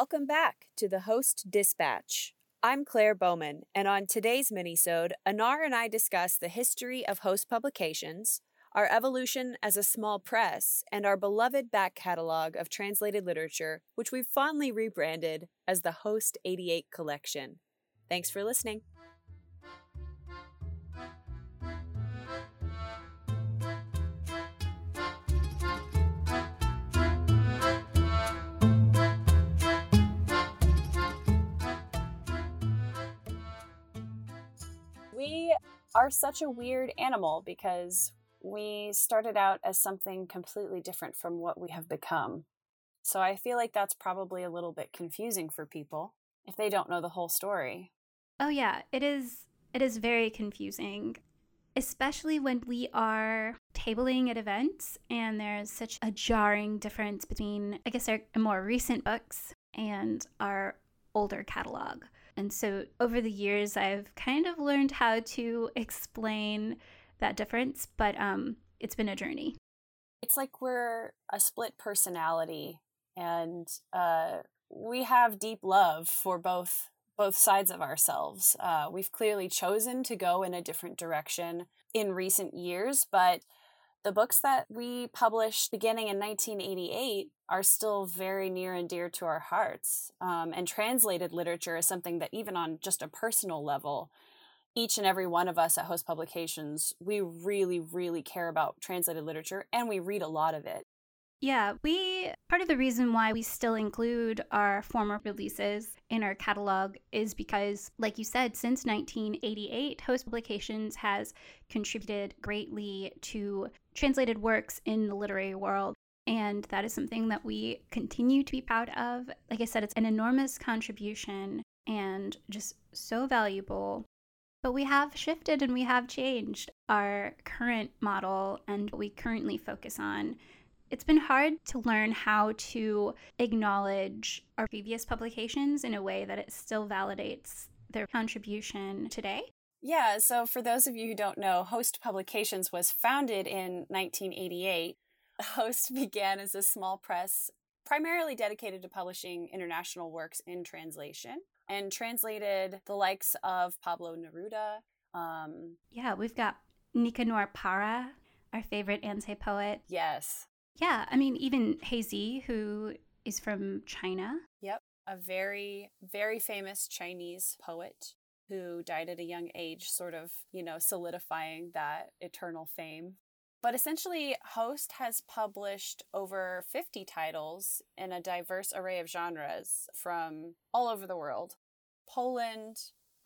Welcome back to the Host Dispatch. I'm Claire Bowman, and on today's minisode, Annar and I discuss the history of Host Publications, our evolution as a small press, and our beloved back catalog of translated literature, which we've fondly rebranded as the Host 88 Collection. Thanks for listening. Are such a weird animal because we started out as something completely different from what we have become. So I feel like that's probably a little bit confusing for people if they don't know the whole story. Oh yeah, it is it is very confusing, especially when we are tabling at events and there's such a jarring difference between I guess our more recent books and our older catalog. And so over the years I've kind of learned how to explain that difference, but um, it's been a journey. It's like we're a split personality, and uh, we have deep love for both both sides of ourselves. Uh, we've clearly chosen to go in a different direction in recent years, but the books that we published beginning in 1988 are still very near and dear to our hearts. Um, and translated literature is something that, even on just a personal level, each and every one of us at Host Publications, we really, really care about translated literature and we read a lot of it. Yeah, we part of the reason why we still include our former releases in our catalog is because, like you said, since 1988, Host Publications has contributed greatly to translated works in the literary world. And that is something that we continue to be proud of. Like I said, it's an enormous contribution and just so valuable. But we have shifted and we have changed our current model and we currently focus on. It's been hard to learn how to acknowledge our previous publications in a way that it still validates their contribution today. Yeah, so for those of you who don't know, Host Publications was founded in 1988. Host began as a small press primarily dedicated to publishing international works in translation and translated the likes of Pablo Neruda. Um, yeah, we've got Nicanor Parra, our favorite anti poet. Yes. Yeah, I mean, even Hai Zi, who is from China. Yep, a very, very famous Chinese poet who died at a young age, sort of, you know, solidifying that eternal fame. But essentially, Host has published over 50 titles in a diverse array of genres from all over the world Poland,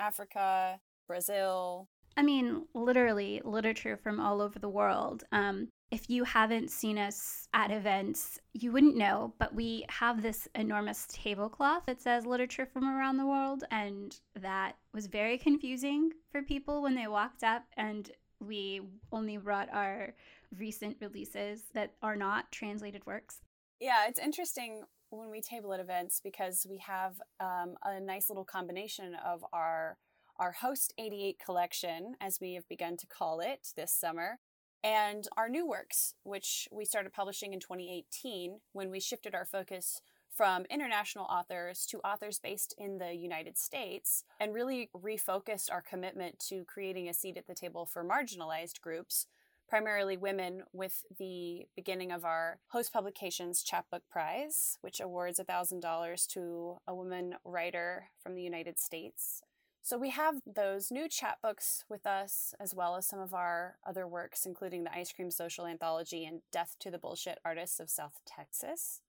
Africa, Brazil. I mean, literally, literature from all over the world. Um, if you haven't seen us at events, you wouldn't know, but we have this enormous tablecloth that says literature from around the world. And that was very confusing for people when they walked up and we only brought our recent releases that are not translated works. Yeah, it's interesting when we table at events because we have um, a nice little combination of our our host 88 collection as we have begun to call it this summer and our new works which we started publishing in 2018 when we shifted our focus from international authors to authors based in the United States and really refocused our commitment to creating a seat at the table for marginalized groups, primarily women, with the beginning of our host publications chapbook prize, which awards $1,000 to a woman writer from the United States. So we have those new chapbooks with us, as well as some of our other works, including the Ice Cream Social Anthology and Death to the Bullshit Artists of South Texas.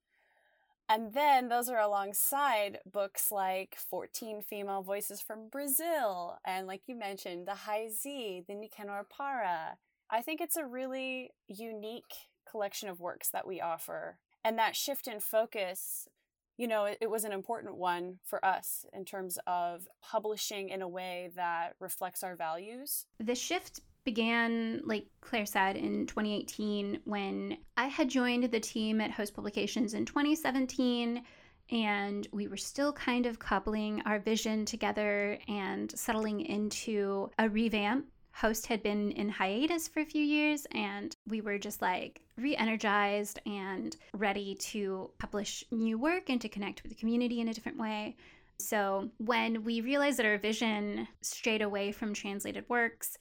And then those are alongside books like 14 Female Voices from Brazil, and like you mentioned, the Hai Zi, the Nicanor Parra. I think it's a really unique collection of works that we offer. And that shift in focus, you know, it, it was an important one for us in terms of publishing in a way that reflects our values. The shift began, like Claire said, in 2018 when I had joined the team at Host Publications in 2017. And we were still kind of coupling our vision together and settling into a revamp Host had been in hiatus for a few years, and we were just like re energized and ready to publish new work and to connect with the community in a different way. So, when we realized that our vision strayed away from translated works,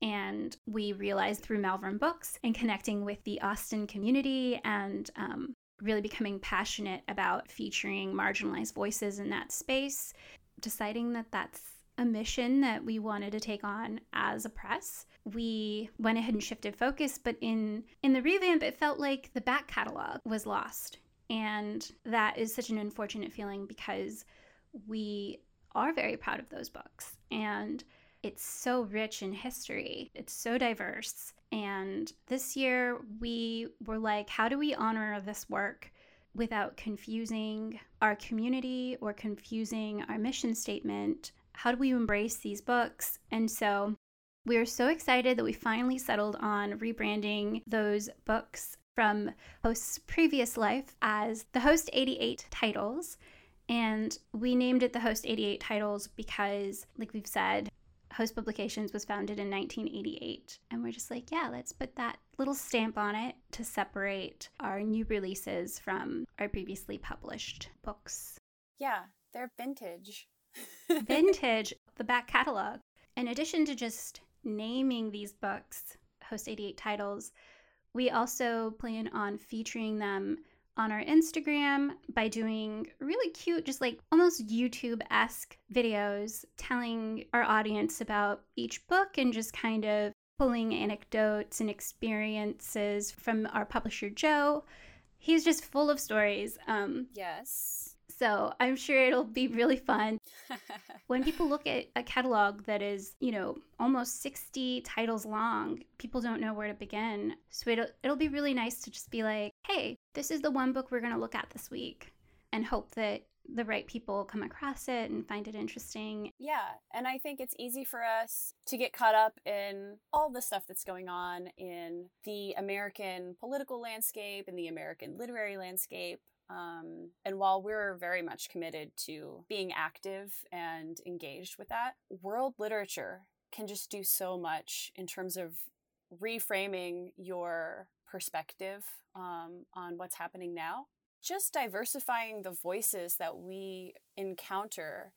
and we realized through Malvern Books and connecting with the Austin community and um, really becoming passionate about featuring marginalized voices in that space, deciding that that's a mission that we wanted to take on as a press. We went ahead and shifted focus, but in in the revamp it felt like the back catalog was lost. And that is such an unfortunate feeling because we are very proud of those books and it's so rich in history. It's so diverse. And this year we were like, how do we honor this work without confusing our community or confusing our mission statement? How do we embrace these books? And so we are so excited that we finally settled on rebranding those books from Host's previous life as the Host 88 titles. And we named it the Host 88 titles because, like we've said, Host Publications was founded in 1988. And we're just like, yeah, let's put that little stamp on it to separate our new releases from our previously published books. Yeah, they're vintage. vintage, the back catalog. In addition to just naming these books, Host 88 titles, we also plan on featuring them on our Instagram by doing really cute, just like almost YouTube esque videos telling our audience about each book and just kind of pulling anecdotes and experiences from our publisher, Joe. He's just full of stories. Um, yes. So I'm sure it'll be really fun. when people look at a catalog that is, you know, almost 60 titles long, people don't know where to begin. So it'll, it'll be really nice to just be like, hey, this is the one book we're going to look at this week and hope that the right people come across it and find it interesting. Yeah, and I think it's easy for us to get caught up in all the stuff that's going on in the American political landscape and the American literary landscape. Um, and while we're very much committed to being active and engaged with that, world literature can just do so much in terms of reframing your perspective um, on what's happening now. Just diversifying the voices that we encounter,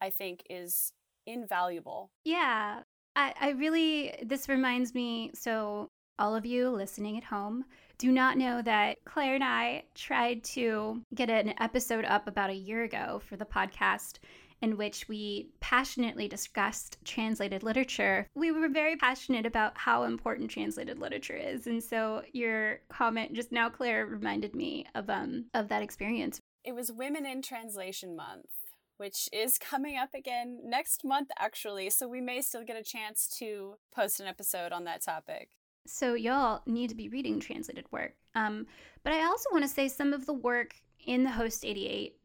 I think, is invaluable. Yeah. I, I really, this reminds me so, all of you listening at home, do not know that Claire and I tried to get an episode up about a year ago for the podcast in which we passionately discussed translated literature. We were very passionate about how important translated literature is. And so your comment just now, Claire, reminded me of um of that experience. It was Women in Translation Month which is coming up again next month, actually. So we may still get a chance to post an episode on that topic. So y'all need to be reading translated work. Um, but I also want to say some of the work in the Host 88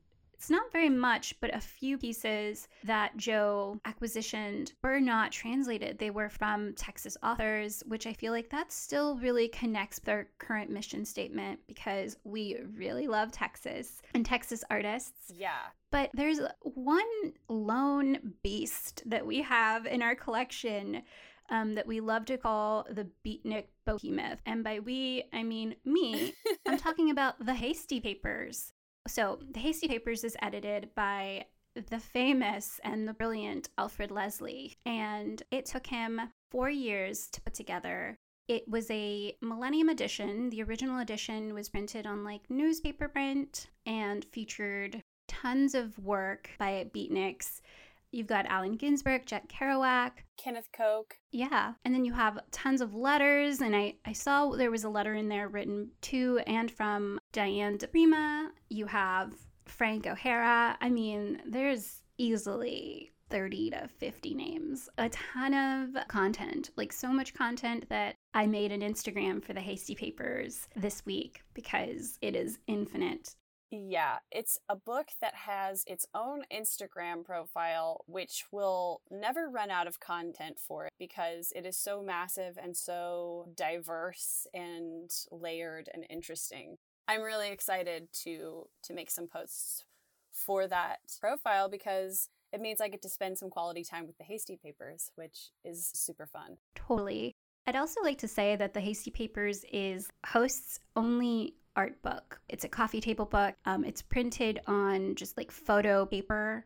it's not very much, but a few pieces that Joe acquisitioned were not translated. They were from Texas authors, which I feel like that still really connects their current mission statement because we really love Texas and Texas artists. Yeah. But there's one lone beast that we have in our collection um, that we love to call the beatnik behemoth. And by we, I mean me. I'm talking about the Hasty Papers. So, the Hasty Papers is edited by the famous and the brilliant Alfred Leslie. And it took him four years to put together. It was a Millennium edition. The original edition was printed on like newspaper print and featured tons of work by beatniks You've got Allen Ginsberg, Jack Kerouac, Kenneth Koch. Yeah. And then you have tons of letters. And I, I saw there was a letter in there written to and from Diane di Prima. You have Frank O'Hara. I mean, there's easily 30 to 50 names, a ton of content, like so much content that I made an Instagram for the Hasty Papers this week because it is infinite. Yeah, it's a book that has its own Instagram profile, which will never run out of content for it because it is so massive and so diverse and layered and interesting. I'm really excited to to make some posts for that profile because it means I get to spend some quality time with the Hasty Papers, which is super fun. Totally. I'd also like to say that the Hasty Papers is host's only art book. It's a coffee table book. Um, it's printed on just like photo paper.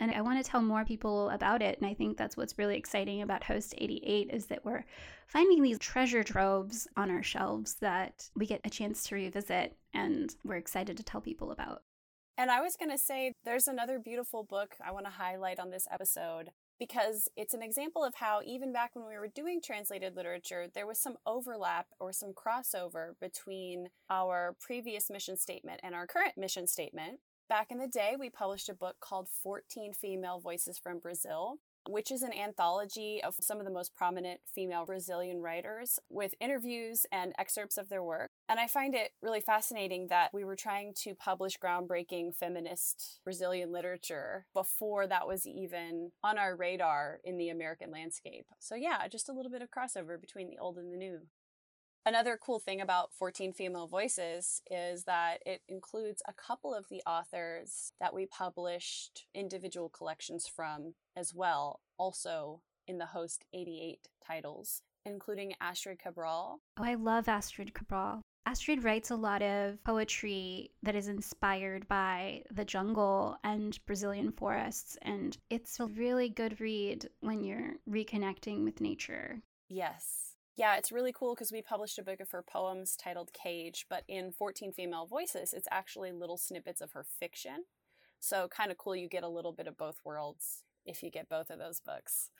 And I want to tell more people about it. And I think that's what's really exciting about Host 88 is that we're finding these treasure troves on our shelves that we get a chance to revisit and we're excited to tell people about. And I was going to say there's another beautiful book I want to highlight on this episode because it's an example of how, even back when we were doing translated literature, there was some overlap or some crossover between our previous mission statement and our current mission statement. Back in the day, we published a book called 14 Female Voices from Brazil which is an anthology of some of the most prominent female Brazilian writers with interviews and excerpts of their work. And I find it really fascinating that we were trying to publish groundbreaking feminist Brazilian literature before that was even on our radar in the American landscape. So, yeah, just a little bit of crossover between the old and the new. Another cool thing about 14 Female Voices is that it includes a couple of the authors that we published individual collections from as well, also in the Host 88 titles, including Astrid Cabral. Oh, I love Astrid Cabral. Astrid writes a lot of poetry that is inspired by the jungle and Brazilian forests, and it's a really good read when you're reconnecting with nature. Yes. Yeah, it's really cool because we published a book of her poems titled Cage, but in 14 Female Voices, it's actually little snippets of her fiction. So, kind of cool, you get a little bit of both worlds if you get both of those books.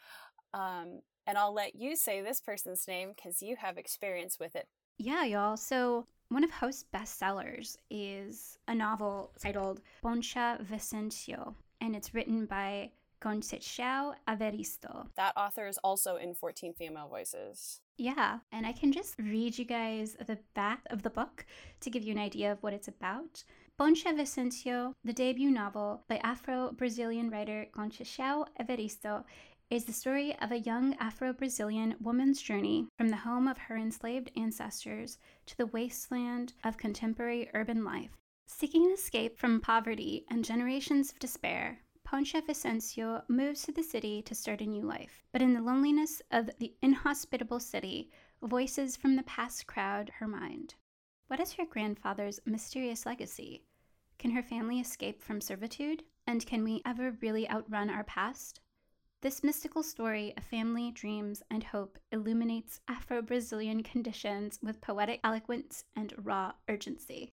Um, and I'll let you say this person's name because you have experience with it. Yeah, y'all. So, one of Host's bestsellers is a novel titled Ponciá Vicêncio, and it's written by Conceição Evaristo. That author is also in 14 Female Voices. Yeah, and I can just read you guys the back of the book to give you an idea of what it's about. Ponciá Vicêncio, the debut novel by Afro Brazilian writer Conceição Evaristo, is the story of a young Afro Brazilian woman's journey from the home of her enslaved ancestors to the wasteland of contemporary urban life. Seeking escape from poverty and generations of despair, Ponciá Vicêncio moves to the city to start a new life. But in the loneliness of the inhospitable city, voices from the past crowd her mind. What is her grandfather's mysterious legacy? Can her family escape from servitude? And can we ever really outrun our past? This mystical story of family, dreams, and hope illuminates Afro Brazilian conditions with poetic eloquence and raw urgency.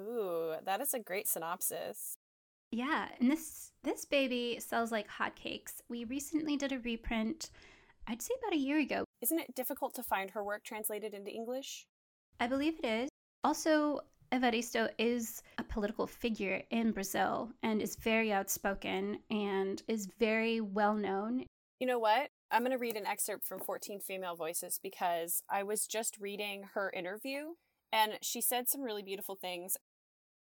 Ooh, that is a great synopsis. Yeah, and this this baby sells like hotcakes. We recently did a reprint, I'd say about a year ago. Isn't it difficult to find her work translated into English? I believe it is. Also, Evaristo is a political figure in Brazil and is very outspoken and is very well known. You know what? I'm going to read an excerpt from 14 Female Voices because I was just reading her interview and she said some really beautiful things.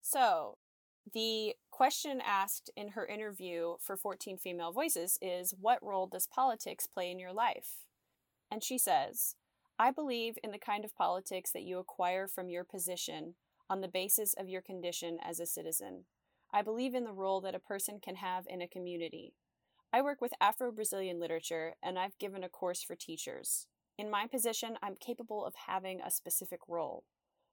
So, the question asked in her interview for 14 Female Voices is What role does politics play in your life? And she says, I believe in the kind of politics that you acquire from your position on the basis of your condition as a citizen. I believe in the role that a person can have in a community. I work with Afro Brazilian literature and I've given a course for teachers. In my position, I'm capable of having a specific role.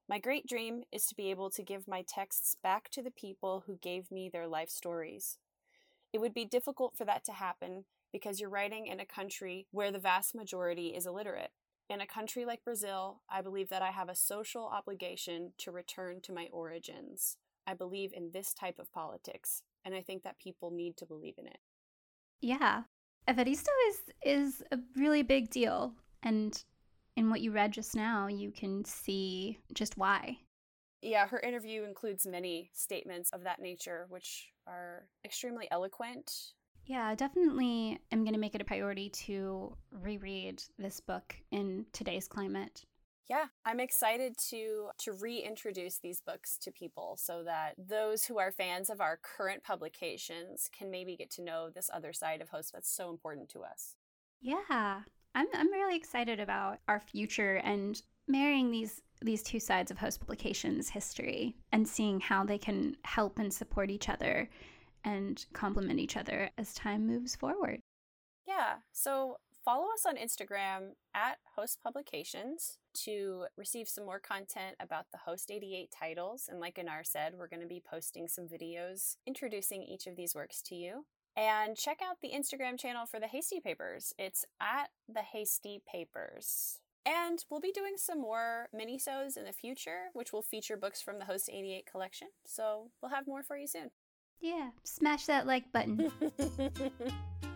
My great dream is to be able to give my texts back to the people who gave me their life stories. It would be difficult for that to happen because you're writing in a country where the vast majority is illiterate. In a country like Brazil, I believe that I have a social obligation to return to my origins. I believe in this type of politics, and I think that people need to believe in it. Yeah. Evaristo is is a really big deal and in what you read just now, you can see just why. Yeah, her interview includes many statements of that nature, which are extremely eloquent. Yeah, definitely am going to make it a priority to reread this book in today's climate. Yeah, I'm excited to to reintroduce these books to people so that those who are fans of our current publications can maybe get to know this other side of host that's so important to us. Yeah, I'm I'm really excited about our future and marrying these these two sides of host publications history and seeing how they can help and support each other and complement each other as time moves forward. Yeah. So follow us on Instagram at Host Publications to receive some more content about the Host 88 titles. And like Annar said, we're going to be posting some videos introducing each of these works to you. And check out the Instagram channel for the Hasty Papers. It's at the Hasty Papers. And we'll be doing some more mini-sodes in the future, which will feature books from the Host 88 collection. So we'll have more for you soon. Yeah, smash that like button.